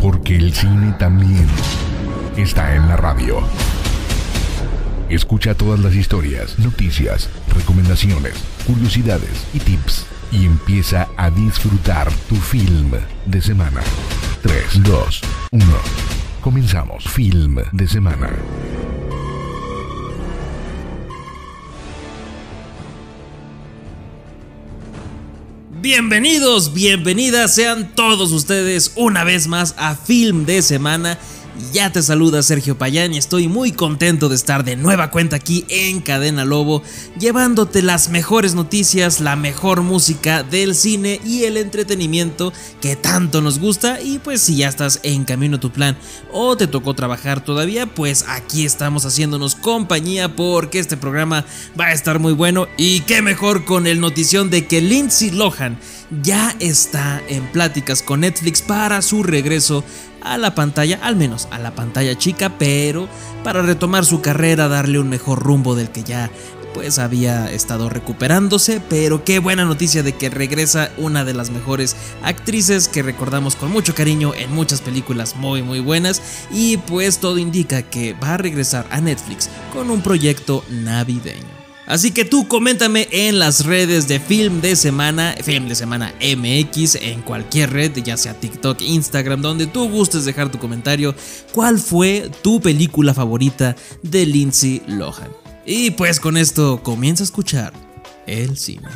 Porque el cine también está en la radio. Escucha todas las historias, noticias, recomendaciones, curiosidades y tips y empieza a disfrutar tu film de semana. 3, 2, 1. Comenzamos. Film de semana. Bienvenidos, bienvenidas sean todos ustedes una vez más a Film de Semana ya te saluda Sergio Payán y estoy muy contento de estar de nueva cuenta aquí en Cadena Lobo, llevándote las mejores noticias, la mejor música del cine y el entretenimiento que tanto nos gusta. Y pues si ya estás en camino a tu plan o te tocó trabajar todavía, pues aquí estamos haciéndonos compañía porque este programa va a estar muy bueno. Y qué mejor con el notición de que Lindsay Lohan ya está en pláticas con Netflix para su regreso a la pantalla, al menos a la pantalla chica, pero para retomar su carrera, darle un mejor rumbo del que ya pues había estado recuperándose, pero qué buena noticia de que regresa una de las mejores actrices que recordamos con mucho cariño en muchas películas muy muy buenas y pues todo indica que va a regresar a Netflix con un proyecto navideño. Así que tú coméntame en las redes de Film de Semana, Film de Semana MX, en cualquier red, ya sea TikTok, Instagram, donde tú gustes dejar tu comentario, cuál fue tu película favorita de Lindsay Lohan. Y pues con esto comienza a escuchar el cine.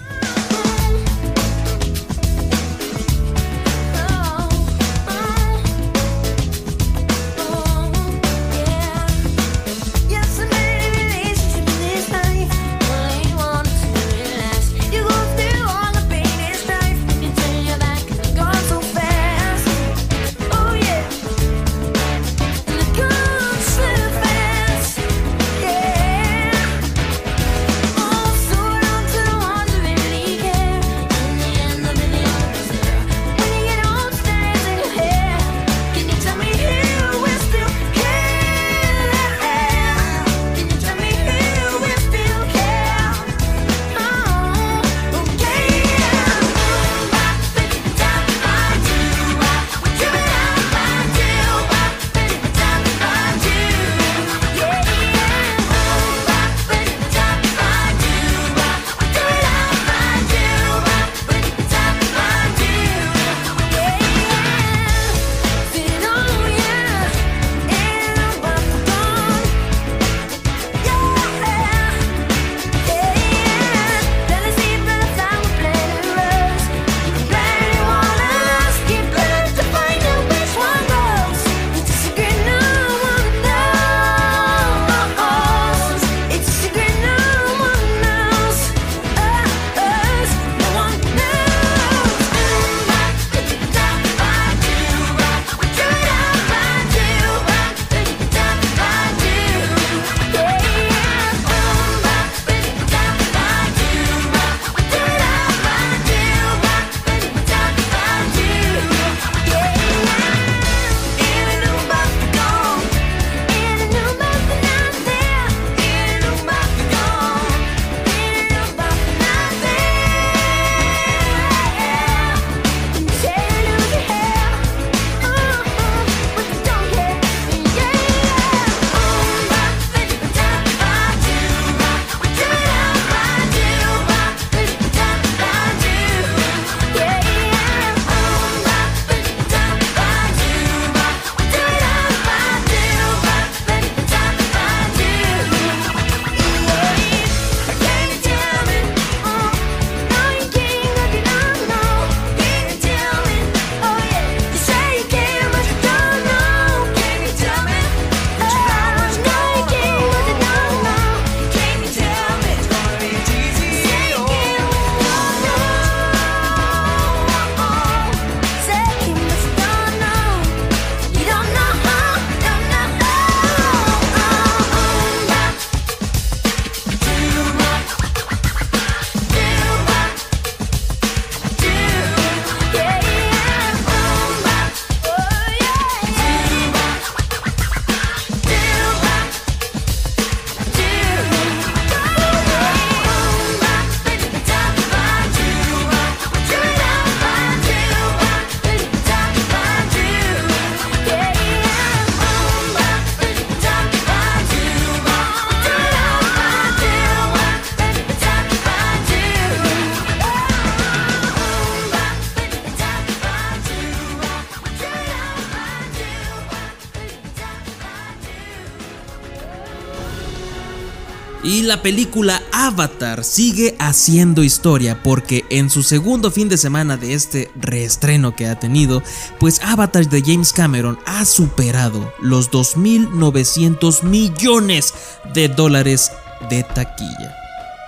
La película Avatar sigue haciendo historia porque en su segundo fin de semana de este reestreno que ha tenido, pues Avatar de James Cameron ha superado los 2.900 millones de dólares de taquilla,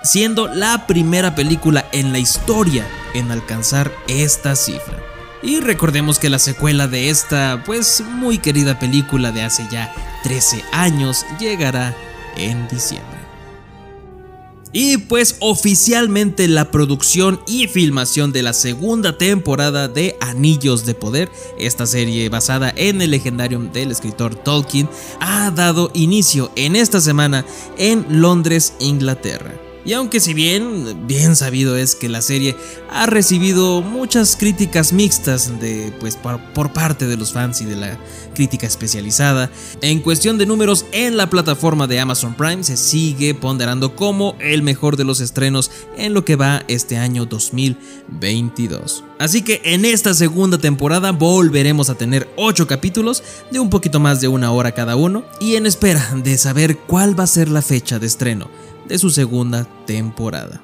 siendo la primera película en la historia en alcanzar esta cifra. Y recordemos que la secuela de esta pues muy querida película de hace ya 13 años llegará en diciembre. Y pues oficialmente la producción y filmación de la segunda temporada de Anillos de Poder, esta serie basada en el legendario del escritor Tolkien, ha dado inicio en esta semana en Londres, Inglaterra. Y aunque si bien bien sabido es que la serie ha recibido muchas críticas mixtas de pues por, por, parte de los fans y de la crítica especializada, en cuestión de números en la plataforma de Amazon Prime se sigue ponderando como el mejor de los estrenos en lo que va este año 2022. Así que en esta segunda temporada volveremos a tener 8 capítulos de un poquito más de una hora cada uno y en espera de saber cuál va a ser la fecha de estreno de su segunda temporada.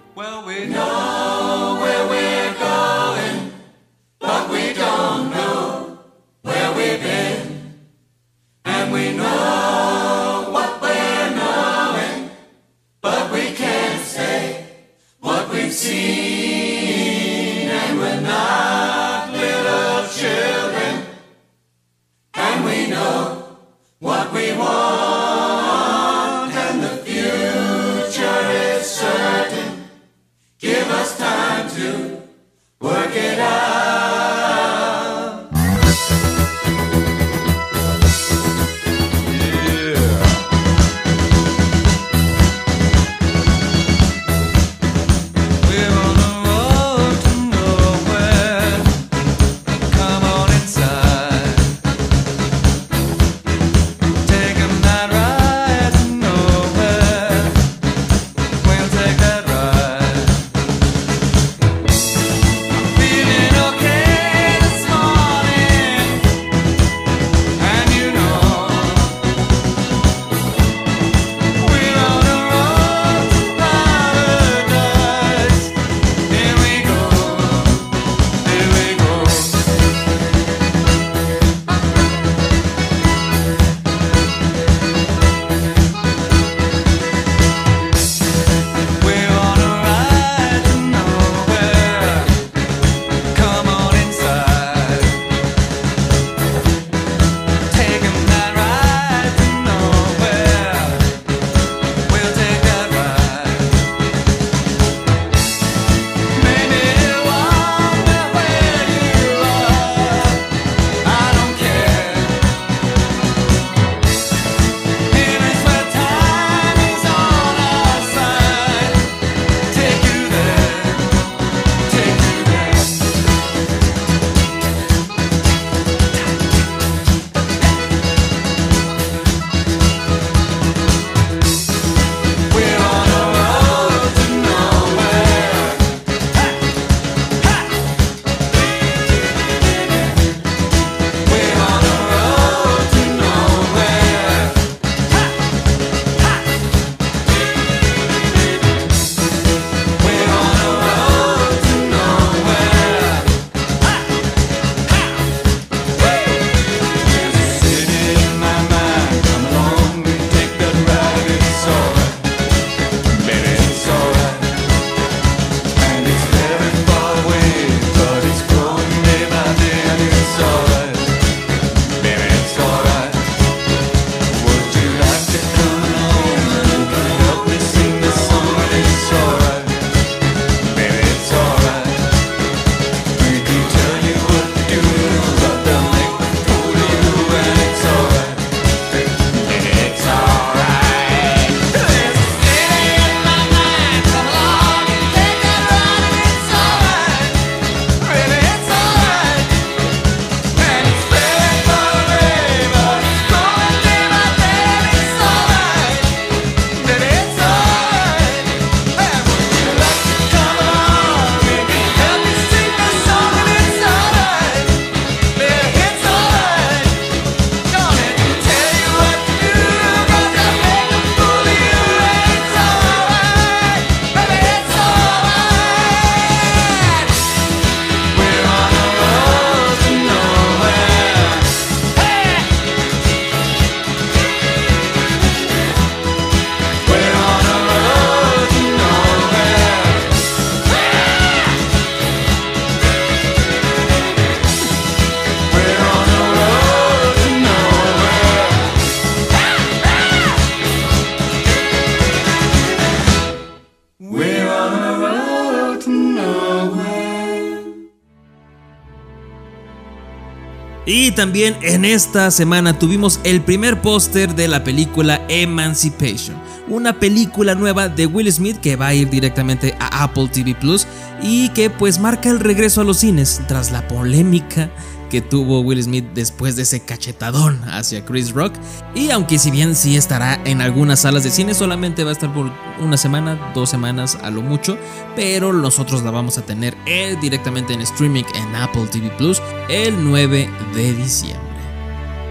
También en esta semana tuvimos el primer póster de la película Emancipation, una película nueva de Will Smith que va a ir directamente a Apple TV Plus y que pues marca el regreso a los cines tras la polémica que tuvo Will Smith después de ese cachetadón hacia Chris Rock. Y aunque si bien sí estará en algunas salas de cine, solamente va a estar por una semana, dos semanas a lo mucho, pero nosotros la vamos a tener eh, directamente en streaming en Apple TV Plus el 9 de diciembre.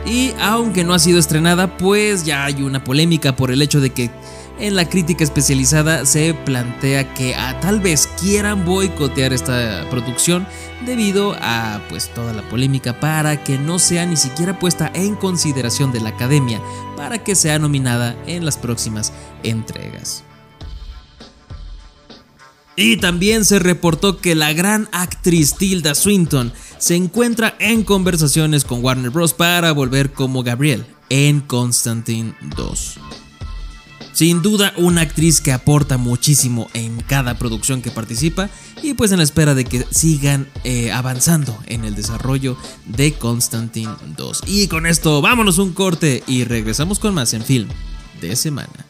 Y aunque no ha sido estrenada, pues ya hay una polémica por el hecho de que en la crítica especializada se plantea que a, tal vez quieran boicotear esta producción debido a pues toda la polémica para que no sea ni siquiera puesta en consideración de la academia para que sea nominada en las próximas entregas. Y también se reportó que la gran actriz Tilda Swinton se encuentra en conversaciones con Warner Bros. para volver como Gabriel en Constantine 2. Sin duda una actriz que aporta muchísimo en cada producción que participa y pues en la espera de que sigan eh, avanzando en el desarrollo de Constantine 2. Y con esto vámonos un corte y regresamos con más en film de semana.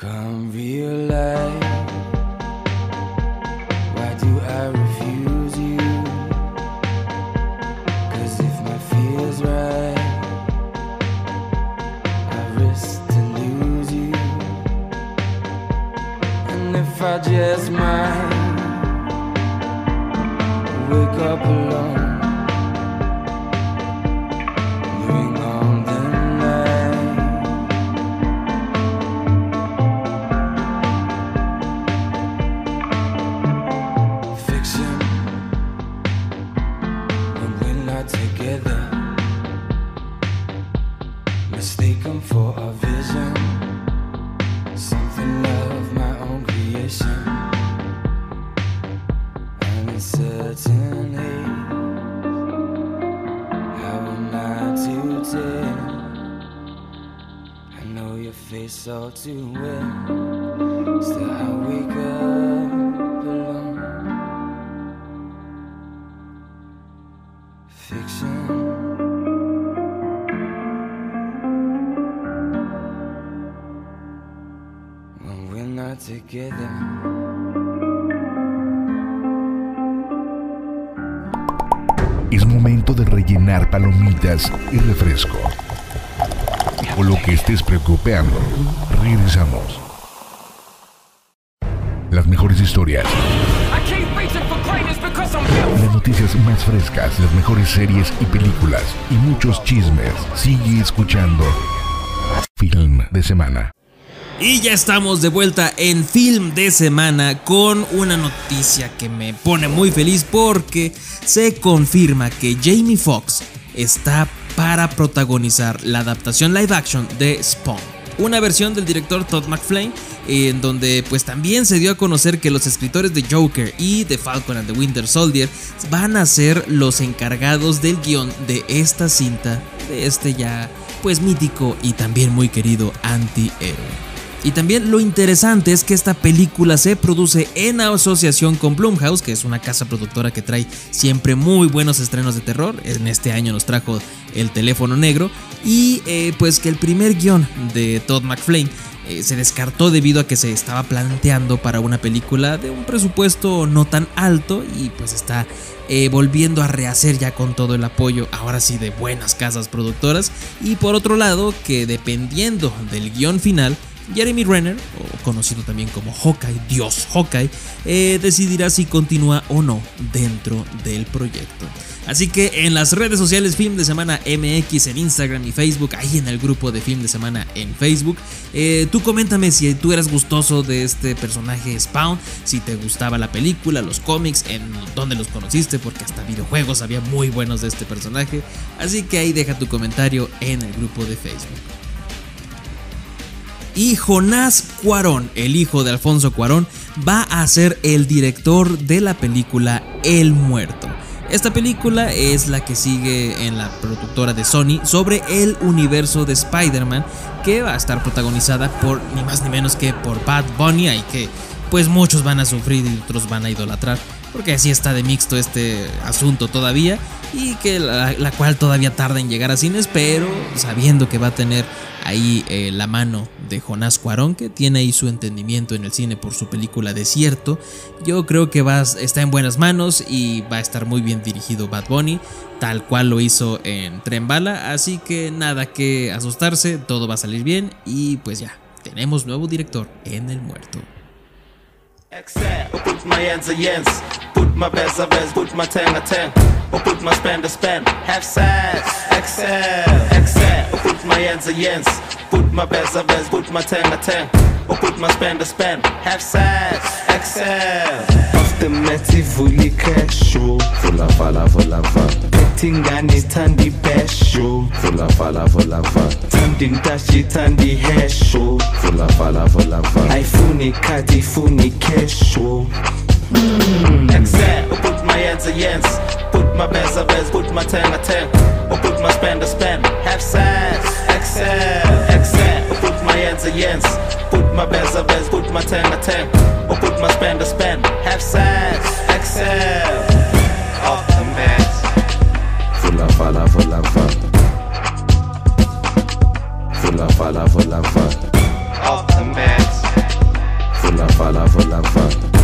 Es regresamos. Las mejores historias. Las noticias más frescas, las mejores series y películas y muchos chismes. Sigue escuchando Film de Semana. Y ya estamos de vuelta en Film de Semana con una noticia que me pone muy feliz porque se confirma que Jamie Foxx está para protagonizar la adaptación live action de Spawn. Una versión del director Todd McFlane, en donde pues también se dio a conocer que los escritores de Joker y de Falcon and the Winter Soldier van a ser los encargados del guion de esta cinta, de este ya pues mítico y también muy querido antihéroe. Y también lo interesante es que esta película se produce en asociación con Blumhouse, que es una casa productora que trae siempre muy buenos estrenos de terror. En este año nos trajo El teléfono negro. Y eh, pues que el primer guion de Todd McFlane eh, se descartó debido a que se estaba planteando para una película de un presupuesto no tan alto y pues está eh, volviendo a rehacer ya con todo el apoyo, ahora sí, de buenas casas productoras. Y por otro lado, que dependiendo del guion final, Jeremy Renner, conocido también como Hawkeye, Dios Hawkeye, eh, decidirá si continúa o no dentro del proyecto. Así que en las redes sociales Film de Semana MX en Instagram y Facebook, ahí en el grupo de Film de Semana en Facebook, eh, tú coméntame si tú eras gustoso de este personaje Spawn, si te gustaba la película, los cómics, en dónde los conociste, porque hasta videojuegos había muy buenos de este personaje. Así que ahí deja tu comentario en el grupo de Facebook y Jonás Cuarón, el hijo de Alfonso Cuarón, va a ser el director de la película El Muerto. Esta película es la que sigue en la productora de Sony sobre el universo de Spider-Man que va a estar protagonizada por ni más ni menos que por Bad Bunny y que pues muchos van a sufrir y otros van a idolatrar porque así está de mixto este asunto todavía y que la, cual todavía tarda en llegar a cines pero sabiendo que va a tener ahí eh, la mano de Jonás Cuarón, que tiene ahí su entendimiento en el cine por su película Desierto. Yo creo que va, está en buenas manos y va a estar muy bien dirigido Bad Bunny, tal cual lo hizo en Tren Bala. Así que nada que asustarse, todo va a salir bien y pues ya, tenemos nuevo director en El Muerto. Put my hands a yens, put my best a best, put my ten a ten, put my spend a spend, half size, excel. Put my hands a yens. Put my best a best. Put my ten a ten. Or put my spend a spend. Have sex, Excel. Aftermath fully cash show. Full of lava lava. Petting and it's tandy best show. Full of lava lava. Tandin and the hair show. Full of lava lava. iPhone cat, iPhone cash show. Mm. Excel, put my hands a yens, put my best a best, put my ten a ten, or put my spend a spend, half size. Excel, Excel. Put my hands a yens, put my best a best, put my ten a ten, or put my spend a spend. Half size, Excel. Off the mat. Full of vala, full of fun. Full of vala, full of fun. Off the mat. Full of vala, full of.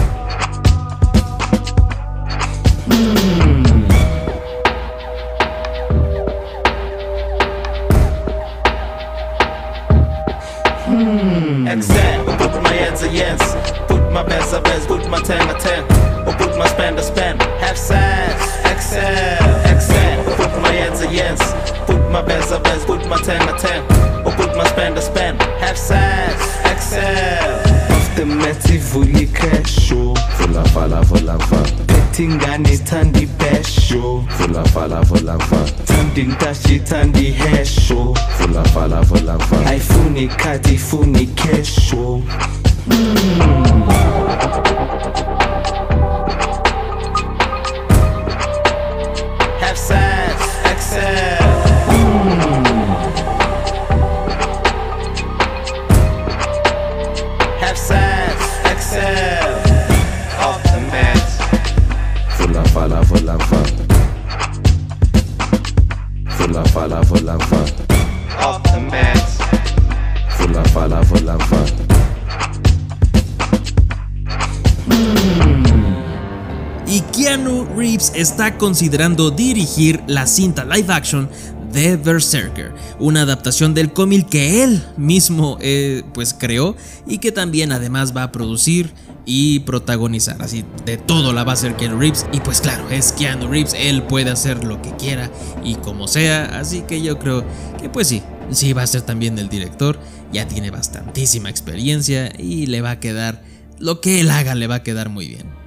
Mm. Excel, put my hands a yens, put my best a best, put my ten a ten, or put my spend a spend, half size, Excel, Excel, put my hands a yens, put my best a best, put my ten a ten, or put my spend a spend, half size, Excel. Off the meti fully cash show, full of vala vola va. Tingani tandi best show, full of vala vola va. Tandi tashi tandi hair show, full of vala vola va. Vola vola. Off the vola va. Y Keanu Reeves está considerando dirigir la cinta live action de Berserker, una adaptación del cómic que él mismo eh, pues creó y que también además va a producir y protagonizar. Así de todo la va a hacer Keanu Reeves. Y pues claro, es Keanu Reeves, él puede hacer lo que quiera y como sea. Así que yo creo que pues sí, sí va a ser también el director. Ya tiene bastantísima experiencia y le va a quedar, lo que él haga le va a quedar muy bien.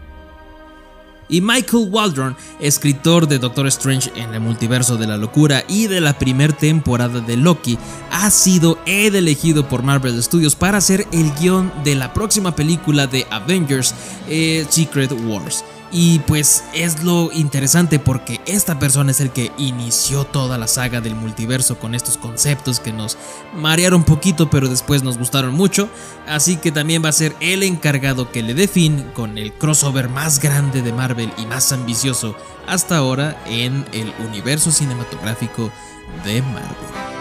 Y Michael Waldron, escritor de Doctor Strange en el multiverso de la locura y de la primera temporada de Loki, ha sido el elegido por Marvel Studios para hacer el guion de la próxima película de Avengers, eh, Secret Wars. Y pues es lo interesante porque esta persona es el que inició toda la saga del multiverso con estos conceptos que nos marearon poquito pero después nos gustaron mucho. Así que también va a ser el encargado que le dé fin con el crossover más grande de Marvel y más ambicioso hasta ahora en el universo cinematográfico de Marvel.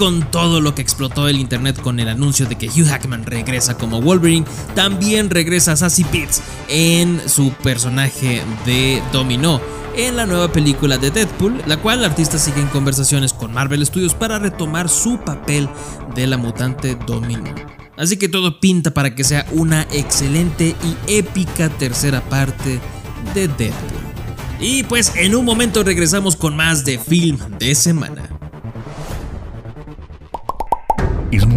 Con todo lo que explotó el internet con el anuncio de que Hugh Hackman regresa como Wolverine, también regresa Sassy Pitts en su personaje de Domino en la nueva película de Deadpool, la cual el artista sigue en conversaciones con Marvel Studios para retomar su papel de la mutante Domino. Así que todo pinta para que sea una excelente y épica tercera parte de Deadpool. Y pues en un momento regresamos con más de Film de Semana.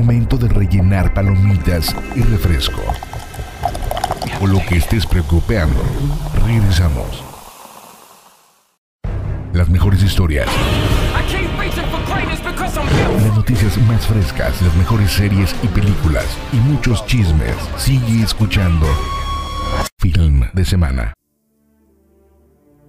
Momento de rellenar palomitas y refresco. O lo que estés preocupando. Regresamos. Las mejores historias. Las noticias más frescas, las mejores series y películas y muchos chismes. Sigue escuchando Film de Semana.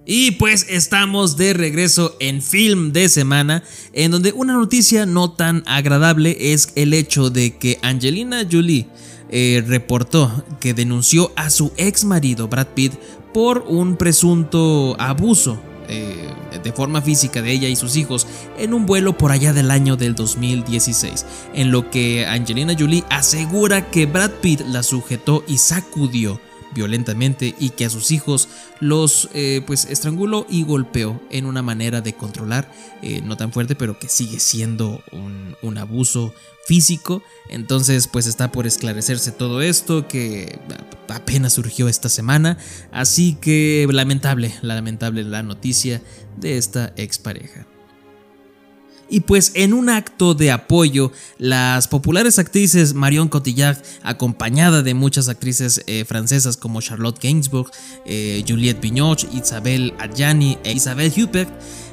Y pues estamos de regreso en Film de Semana, en donde una noticia no tan agradable es el hecho de que Angelina Jolie eh, reportó que denunció a su ex marido Brad Pitt por un presunto abuso eh, de forma física de ella y sus hijos en un vuelo por allá del año del 2016, en lo que Angelina Jolie asegura que Brad Pitt la sujetó y sacudió violentamente y que a sus hijos los eh, pues estranguló y golpeó en una manera de controlar eh, no tan fuerte pero que sigue siendo un, un abuso físico. Entonces pues está por esclarecerse todo esto que apenas surgió esta semana. Así que lamentable lamentable la noticia de esta expareja y pues en un acto de apoyo, las populares actrices Marion Cotillard, acompañada de muchas actrices eh, francesas como Charlotte Gainsbourg, eh, Juliette Binoche, Isabelle Adjani e Isabelle Huppert,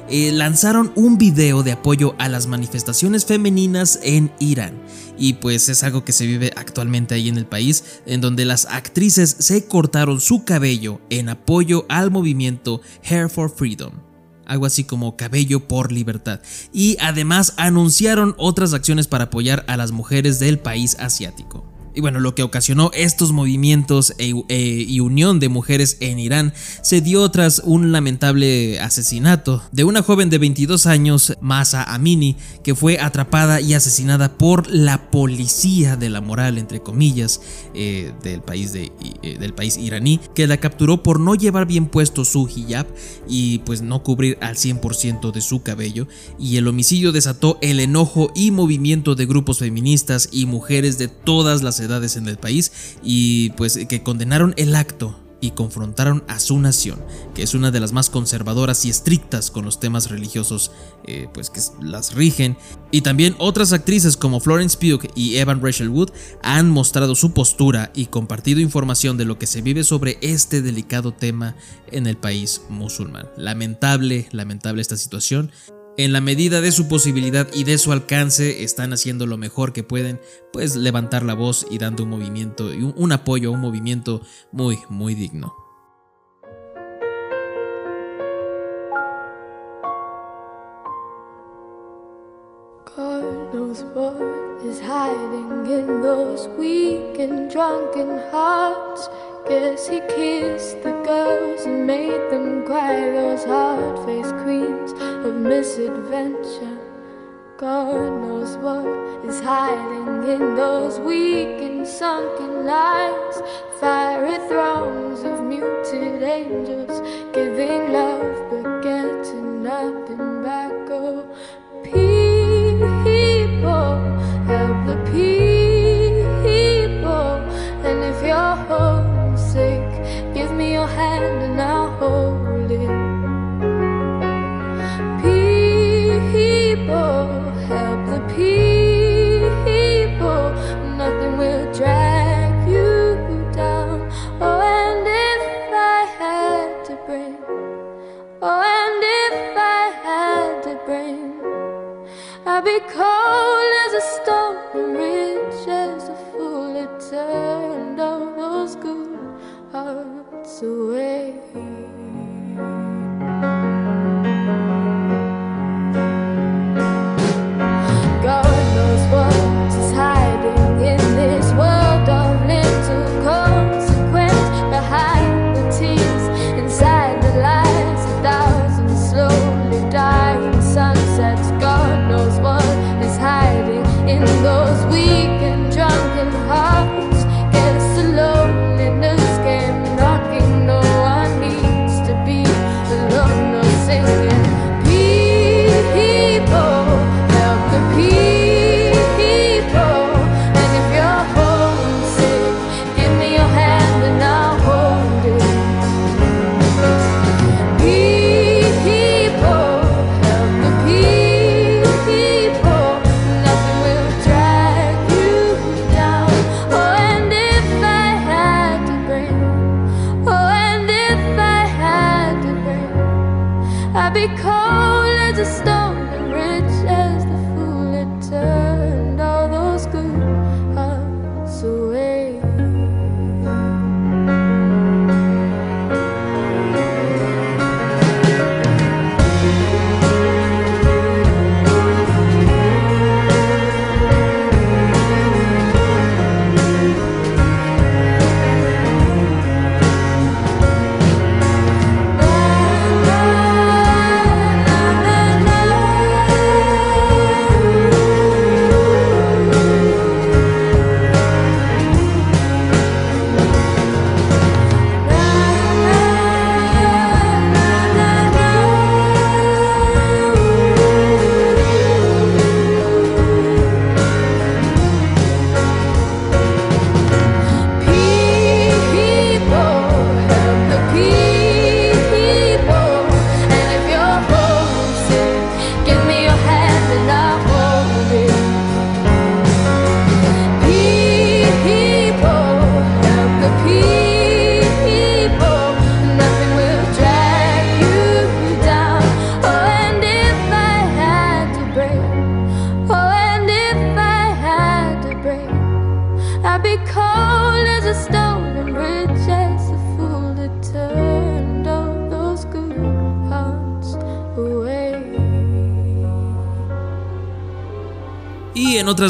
eh, lanzaron un video de apoyo a las manifestaciones femeninas en Irán. Y pues es algo que se vive actualmente ahí en el país, en donde las actrices se cortaron su cabello en apoyo al movimiento Hair for Freedom algo así como cabello por libertad. Y además anunciaron otras acciones para apoyar a las mujeres del país asiático. Y bueno, lo que ocasionó estos movimientos e, e, y unión de mujeres en Irán se dio tras un lamentable asesinato de una joven de 22 años, Masa Amini, que fue atrapada y asesinada por la policía de la moral, entre comillas, eh, del, país de, eh, del país iraní, que la capturó por no llevar bien puesto su hijab y pues no cubrir al 100% de su cabello. Y el homicidio desató el enojo y movimiento de grupos feministas y mujeres de todas las en el país y pues que condenaron el acto y confrontaron a su nación, que es una de las más conservadoras y estrictas con los temas religiosos eh, pues que las rigen. Y también otras actrices como Florence Pugh y Evan Rachel Wood han mostrado su postura y compartido información de lo que se vive sobre este delicado tema en el país musulmán. Lamentable, lamentable esta situación en la medida de su posibilidad y de su alcance, están haciendo lo mejor que pueden, pues levantar la voz y dando un movimiento un, apoyo a un movimiento muy, muy digno. Guess he kissed the girls and made them cry, those hard faced queens of misadventure. God knows what is hiding in those weak and sunken lines. Fiery thrones of muted angels giving love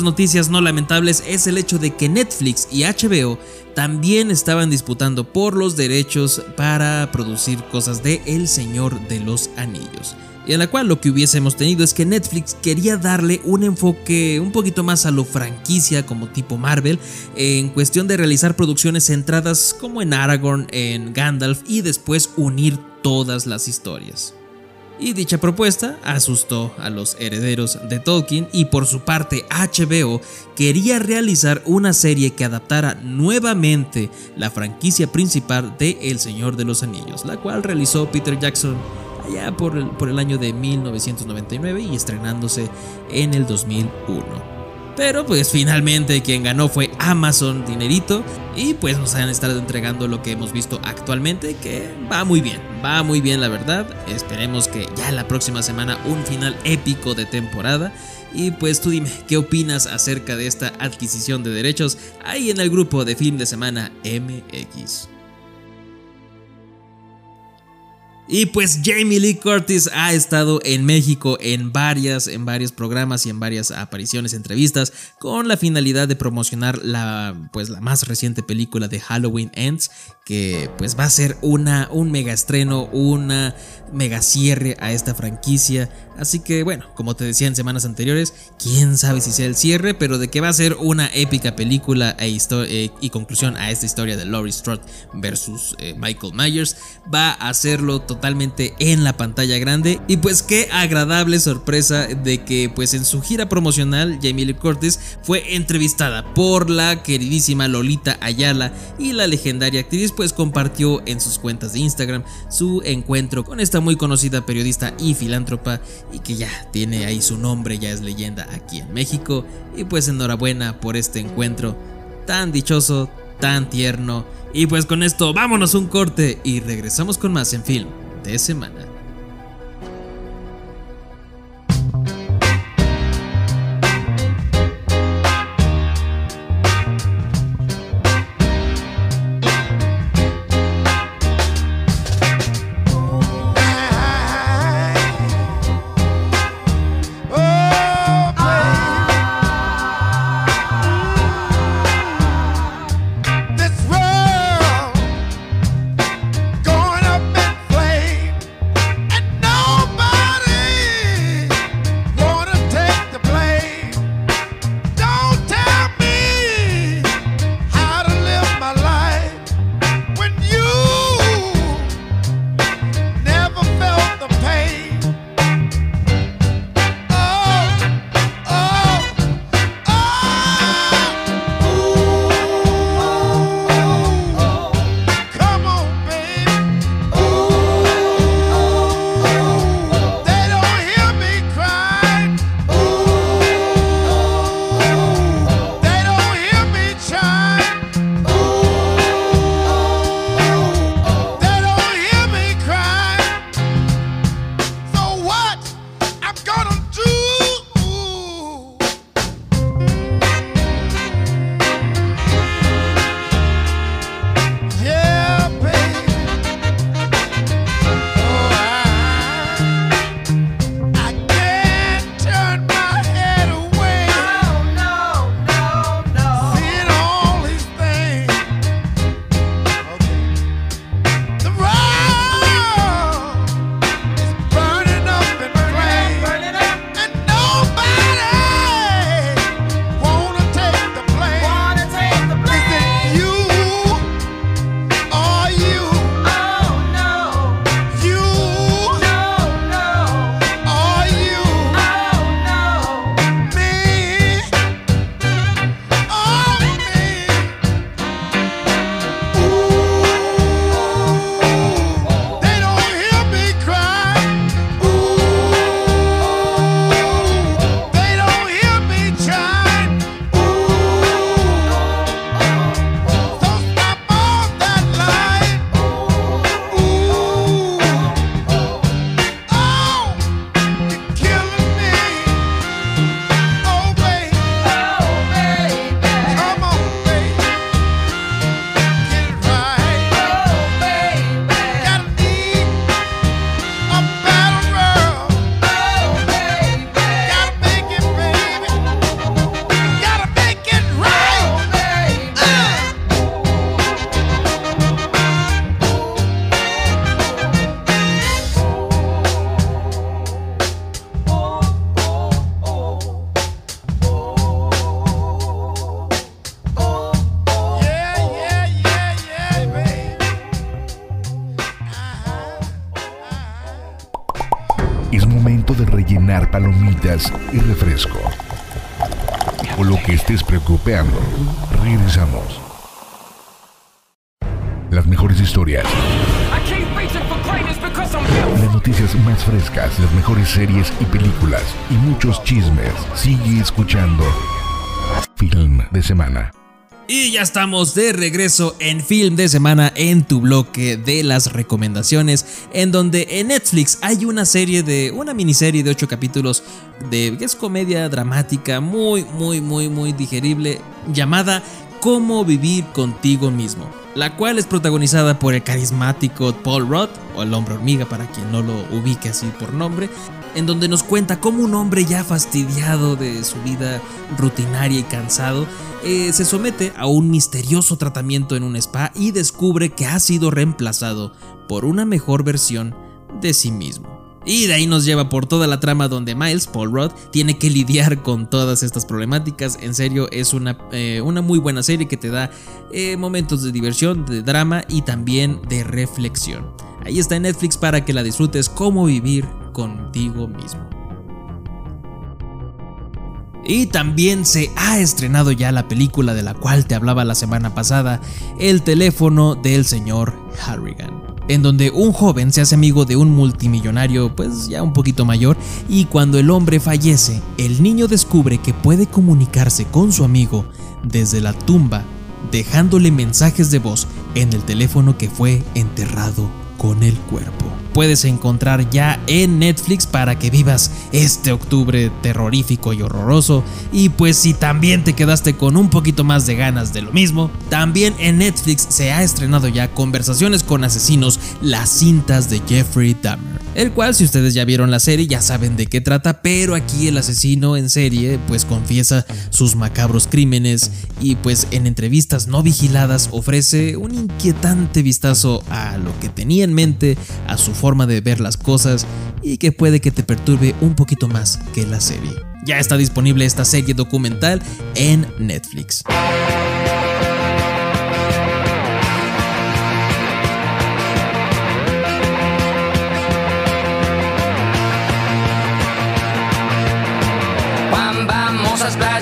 noticias no lamentables es el hecho de que Netflix y HBO también estaban disputando por los derechos para producir cosas de El Señor de los Anillos. Y en la cual lo que hubiésemos tenido es que Netflix quería darle un enfoque un poquito más a lo franquicia como tipo Marvel en cuestión de realizar producciones centradas como en Aragorn, en Gandalf y después unir todas las historias. Y dicha propuesta asustó a los herederos de Tolkien y por su parte HBO quería realizar una serie que adaptara nuevamente la franquicia principal de El Señor de los Anillos, la cual realizó Peter Jackson allá por el, año de 1999 y estrenándose en el 2001. Pero pues finalmente quien ganó fue Amazon Dinerito y pues nos han estado entregando lo que hemos visto actualmente que va muy bien, va muy bien la verdad. Esperemos que ya la próxima semana un final épico de temporada. Y pues tú dime, ¿qué opinas acerca de esta adquisición de derechos ahí en el grupo de Film de Semana MX? Y pues Jamie Lee Curtis ha estado en México en varias, en varios programas y en varias apariciones, entrevistas, con la finalidad de promocionar la, pues, la más reciente película de Halloween Ends, que pues va a ser una, un mega estreno, una mega cierre a esta franquicia. Así que bueno, como te decía en semanas anteriores, quién sabe si sea el cierre, pero de que va a ser una épica película e eh, y conclusión a esta historia de Laurie Strode versus eh, Michael Myers, va a hacerlo totalmente en la pantalla grande. Y pues qué agradable sorpresa de que pues en su gira promocional Jamie Lee Curtis fue entrevistada por la queridísima Lolita Ayala y la legendaria actriz pues compartió en sus cuentas de Instagram su encuentro con esta muy conocida periodista y filántropa y que ya tiene ahí su nombre, ya es leyenda aquí en México y pues enhorabuena por este encuentro tan dichoso, tan tierno y pues con esto vámonos un corte y regresamos con más en film de semana. Palomitas y refresco. O lo que estés preocupando. Regresamos. Las mejores historias. Las noticias más frescas, las mejores series y películas y muchos chismes. Sigue escuchando Film de Semana. Y ya estamos de regreso en Film de Semana en tu bloque de las recomendaciones, en donde en Netflix hay una serie de, una miniserie de 8 capítulos de, es comedia dramática muy, muy, muy, muy digerible, llamada Cómo vivir contigo mismo, la cual es protagonizada por el carismático Paul Rudd, o el hombre hormiga para quien no lo ubique así por nombre, en donde nos cuenta cómo un hombre ya fastidiado de su vida rutinaria y cansado eh, se somete a un misterioso tratamiento en un spa y descubre que ha sido reemplazado por una mejor versión de sí mismo. Y de ahí nos lleva por toda la trama donde Miles, Paul Rudd, tiene que lidiar con todas estas problemáticas. En serio, es una, eh, una muy buena serie que te da eh, momentos de diversión, de drama y también de reflexión. Ahí está en Netflix para que la disfrutes cómo vivir contigo mismo. Y también se ha estrenado ya la película de la cual te hablaba la semana pasada, El teléfono del señor Harrigan, en donde un joven se hace amigo de un multimillonario pues ya un poquito mayor y cuando el hombre fallece, el niño descubre que puede comunicarse con su amigo desde la tumba, dejándole mensajes de voz en el teléfono que fue enterrado con el cuerpo puedes encontrar ya en Netflix para que vivas este octubre terrorífico y horroroso. Y pues si también te quedaste con un poquito más de ganas de lo mismo, también en Netflix se ha estrenado ya Conversaciones con Asesinos, las cintas de Jeffrey Dahmer. El cual si ustedes ya vieron la serie ya saben de qué trata, pero aquí el asesino en serie pues confiesa sus macabros crímenes y pues en entrevistas no vigiladas ofrece un inquietante vistazo a lo que tenía en mente, a su forma de ver las cosas y que puede que te perturbe un poquito más que la serie. Ya está disponible esta serie documental en Netflix.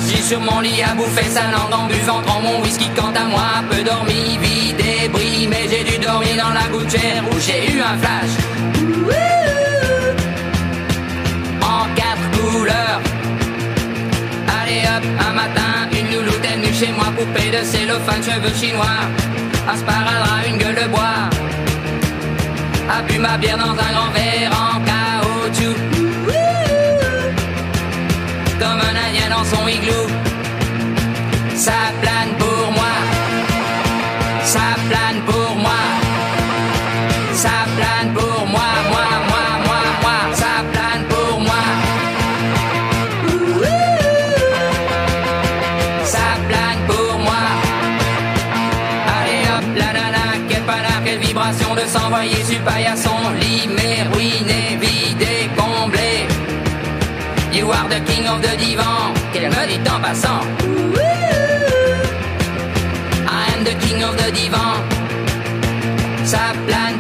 J'ai sur mon lit à bouffer sa langue en buvant trop mon whisky quant à moi, peu dormi, vie débris, mais j'ai dû dormir dans la gouttière où j'ai eu un flash. En quatre couleurs. Allez hop, un matin, une louloute est venue chez moi, poupée de cellophane, cheveux chinois, un une gueule de bois. A bu ma bière dans un grand verre en caoutchouc dans son igloo. Ça plane pour moi, ça plane pour moi, ça plane pour moi, moi, moi, moi, moi, ça plane pour moi. Ça plane pour moi. Allez hop, la nana, quelle panard, quelle vibration de s'envoyer sur paillasson, mais ruiné. Are the king of the divan, qu'elle me dit en passant. I am the king of the divan. Ça plane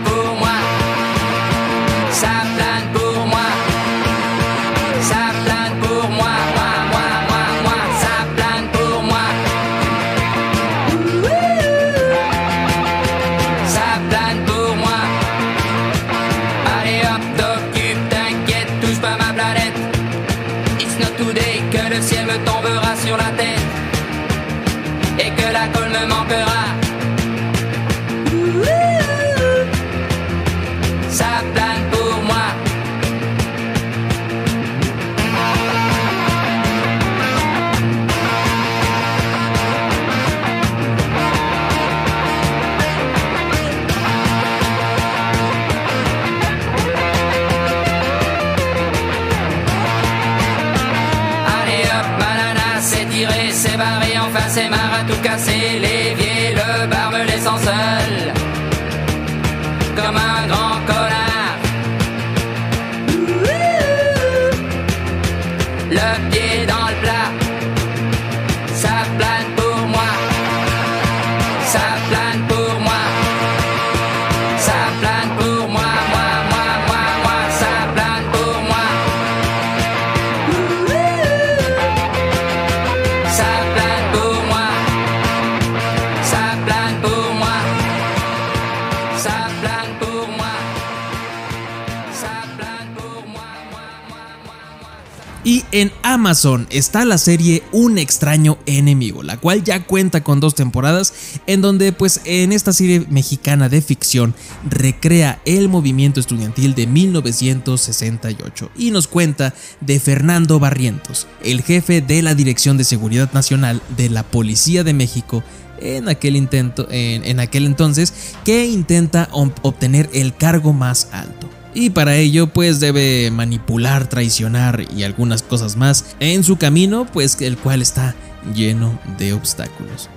en Amazon está la serie Un extraño enemigo, la cual ya cuenta con dos temporadas, en donde pues en esta serie mexicana de ficción recrea el movimiento estudiantil de 1968 y nos cuenta de Fernando Barrientos, el jefe de la Dirección de Seguridad Nacional de la Policía de México en aquel intento en, en aquel entonces que intenta obtener el cargo más alto y para ello pues debe manipular, traicionar y algunas cosas más en su camino pues el cual está lleno de obstáculos.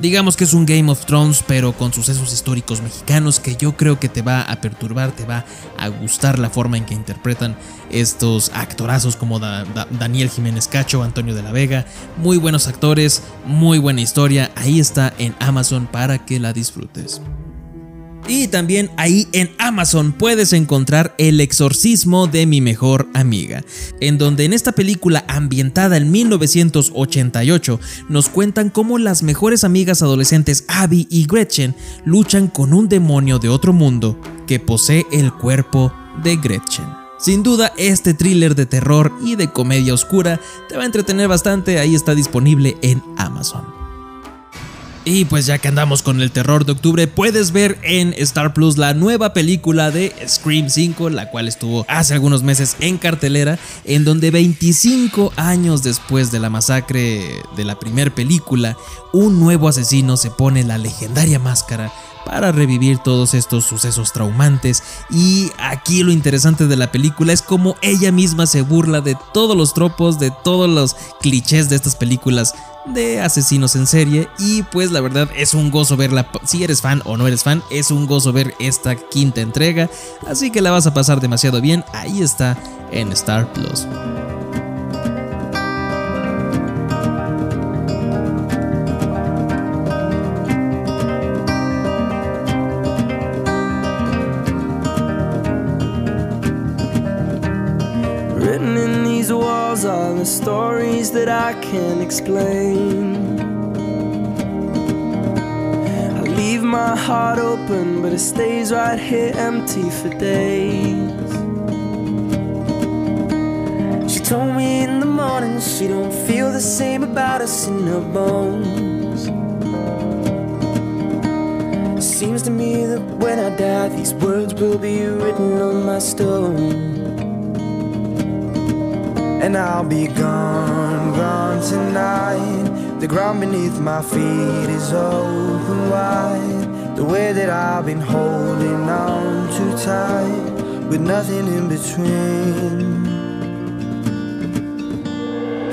Digamos que es un Game of Thrones pero con sucesos históricos mexicanos que yo creo que te va a perturbar, te va a gustar la forma en que interpretan estos actorazos como Daniel Jiménez Cacho, Antonio de la Vega, muy buenos actores, muy buena historia, ahí está en Amazon para que la disfrutes. Y también ahí en Amazon puedes encontrar El exorcismo de mi mejor amiga, en donde en esta película ambientada en 1988 nos cuentan cómo las mejores amigas adolescentes Abby y Gretchen luchan con un demonio de otro mundo que posee el cuerpo de Gretchen. Sin duda, este thriller de terror y de comedia oscura te va a entretener bastante, ahí está disponible en Amazon. Y pues ya que andamos con el terror de octubre, puedes ver en Star Plus la nueva película de Scream 5, la cual estuvo hace algunos meses en cartelera, en donde 25 años después de la masacre de la primera película, un nuevo asesino se pone la legendaria máscara para revivir todos estos sucesos traumantes. Y aquí lo interesante de la película es como ella misma se burla de todos los tropos, de todos los clichés de estas películas de asesinos en serie y pues la verdad es un gozo verla, si eres fan o no eres fan, es un gozo ver esta quinta entrega, así que la vas a pasar demasiado bien, ahí está en Star Plus. The stories that I can't explain. I leave my heart open, but it stays right here empty for days. She told me in the morning she don't feel the same about us in her bones. It Seems to me that when I die, these words will be written on my stone. And I'll be gone, gone tonight. The ground beneath my feet is open wide. The way that I've been holding on too tight, with nothing in between.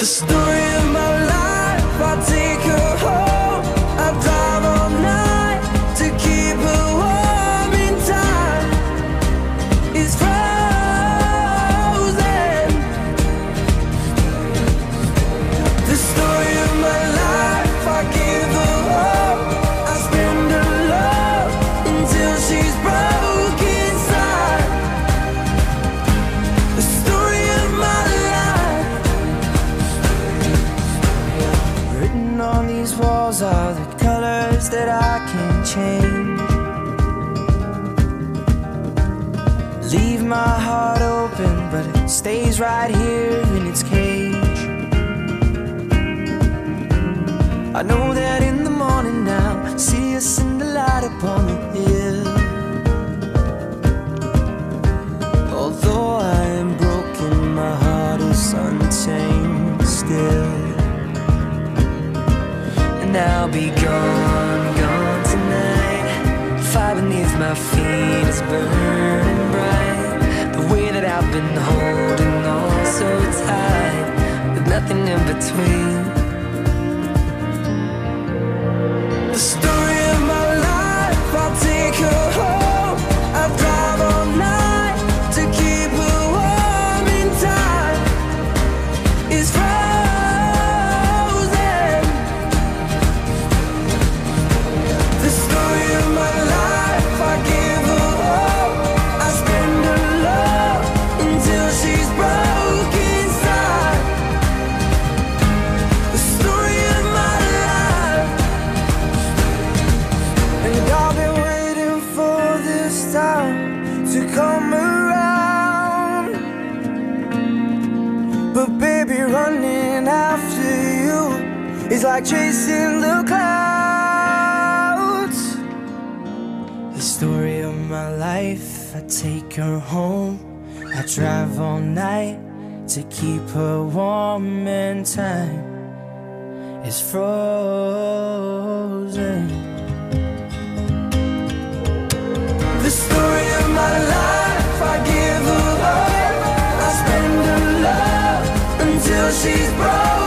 The story of my life, I take her home. Stays right here in its cage. I know that in the morning now, see us in the light upon the hill. Although I am broken, my heart is unchained still. And I'll be gone, gone tonight. Fire beneath my feet is burning been holding on so tight, with nothing in between. My life, I take her home. I drive all night to keep her warm, and time is frozen. The story of my life, I give her up. I spend her love until she's broken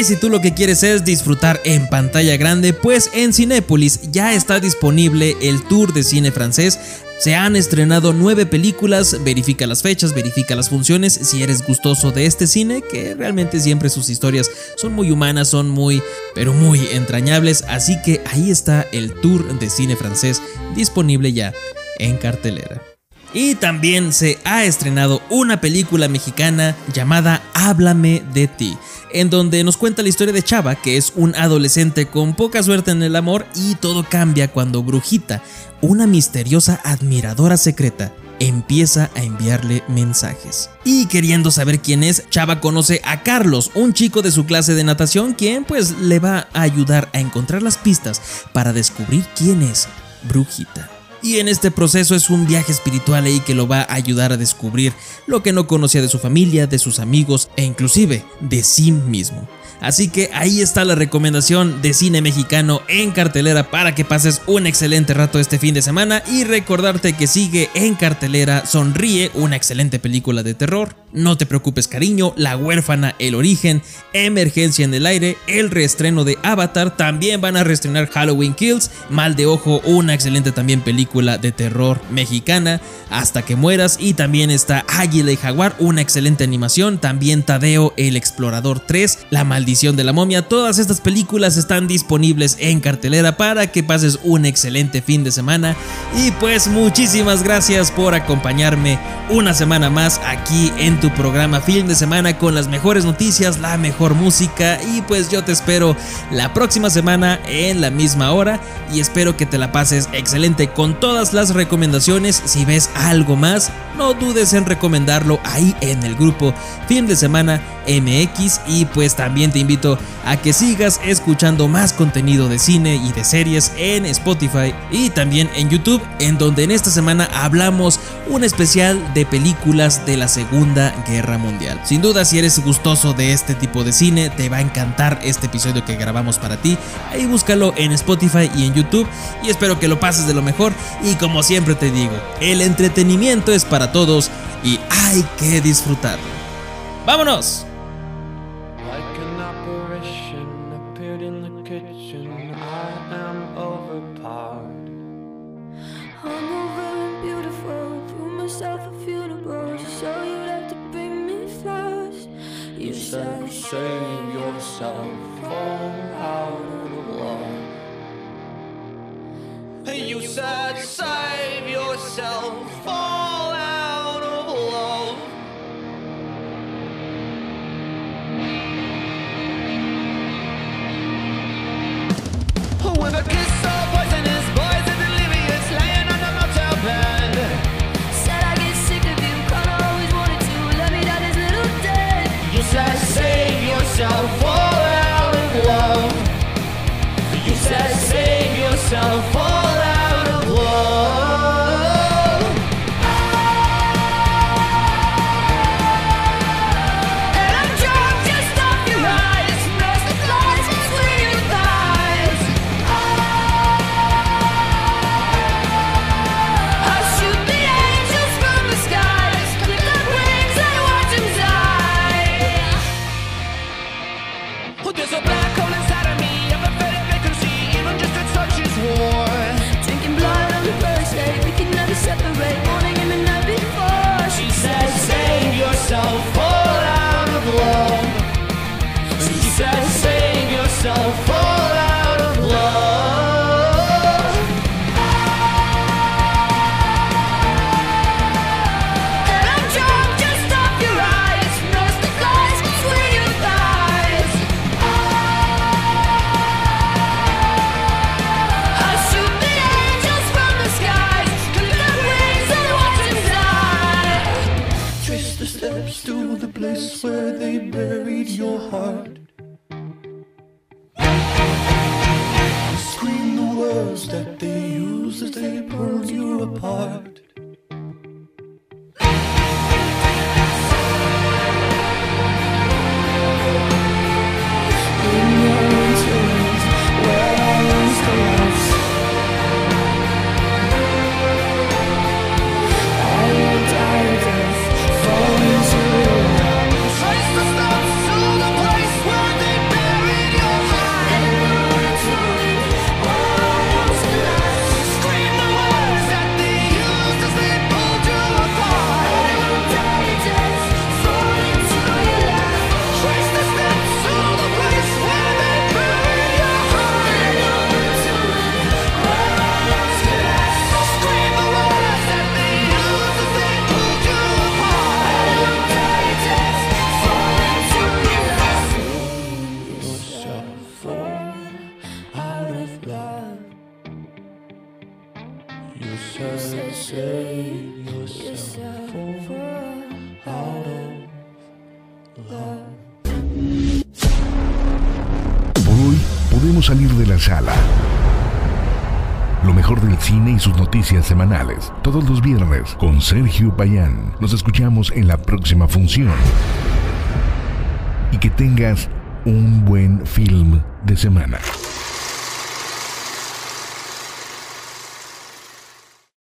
Y si tú lo que quieres es disfrutar en pantalla grande, pues en Cinépolis ya está disponible el tour de cine francés. Se han estrenado nueve películas, verifica las fechas, verifica las funciones, si eres gustoso de este cine, que realmente siempre sus historias son muy humanas, son muy, pero muy entrañables, así que ahí está el tour de cine francés disponible ya en cartelera. Y también se ha estrenado una película mexicana llamada Háblame de ti, en donde nos cuenta la historia de Chava, que es un adolescente con poca suerte en el amor y todo cambia cuando Brujita, una misteriosa admiradora secreta, empieza a enviarle mensajes. Y queriendo saber quién es, Chava conoce a Carlos, un chico de su clase de natación, quien pues le va a ayudar a encontrar las pistas para descubrir quién es Brujita. Y en este proceso es un viaje espiritual ahí que lo va a ayudar a descubrir lo que no conocía de su familia, de sus amigos e inclusive de sí mismo. Así que ahí está la recomendación de cine mexicano en cartelera para que pases un excelente rato este fin de semana y recordarte que sigue en cartelera Sonríe, una excelente película de terror. No te preocupes cariño, La huérfana, El origen, Emergencia en el aire, el reestreno de Avatar, también van a reestrenar Halloween Kills, Mal de Ojo, una excelente también película de terror mexicana, Hasta que mueras y también está Águila y Jaguar, una excelente animación, también Tadeo el Explorador 3, La maldición de la momia, todas estas películas están disponibles en cartelera para que pases un excelente fin de semana. Y pues muchísimas gracias por acompañarme una semana más aquí en tu programa Film de Semana con las mejores noticias, la mejor música. Y pues yo te espero la próxima semana en la misma hora. Y espero que te la pases excelente con todas las recomendaciones. Si ves algo más, no dudes en recomendarlo ahí en el grupo Film de Semana MX y pues también te invito a que sigas escuchando más contenido de cine y de series en Spotify y también en YouTube en donde en esta semana hablamos un especial de películas de la Segunda Guerra Mundial. Sin duda si eres gustoso de este tipo de cine te va a encantar este episodio que grabamos para ti. Ahí búscalo en Spotify y en YouTube y espero que lo pases de lo mejor y como siempre te digo, el entretenimiento es para todos y hay que disfrutarlo. ¡Vámonos! Save yourself, from out of wall. You said, save yourself, todos los viernes, con Sergio Payán. Nos escuchamos en la próxima función. Y que tengas un buen film de semana.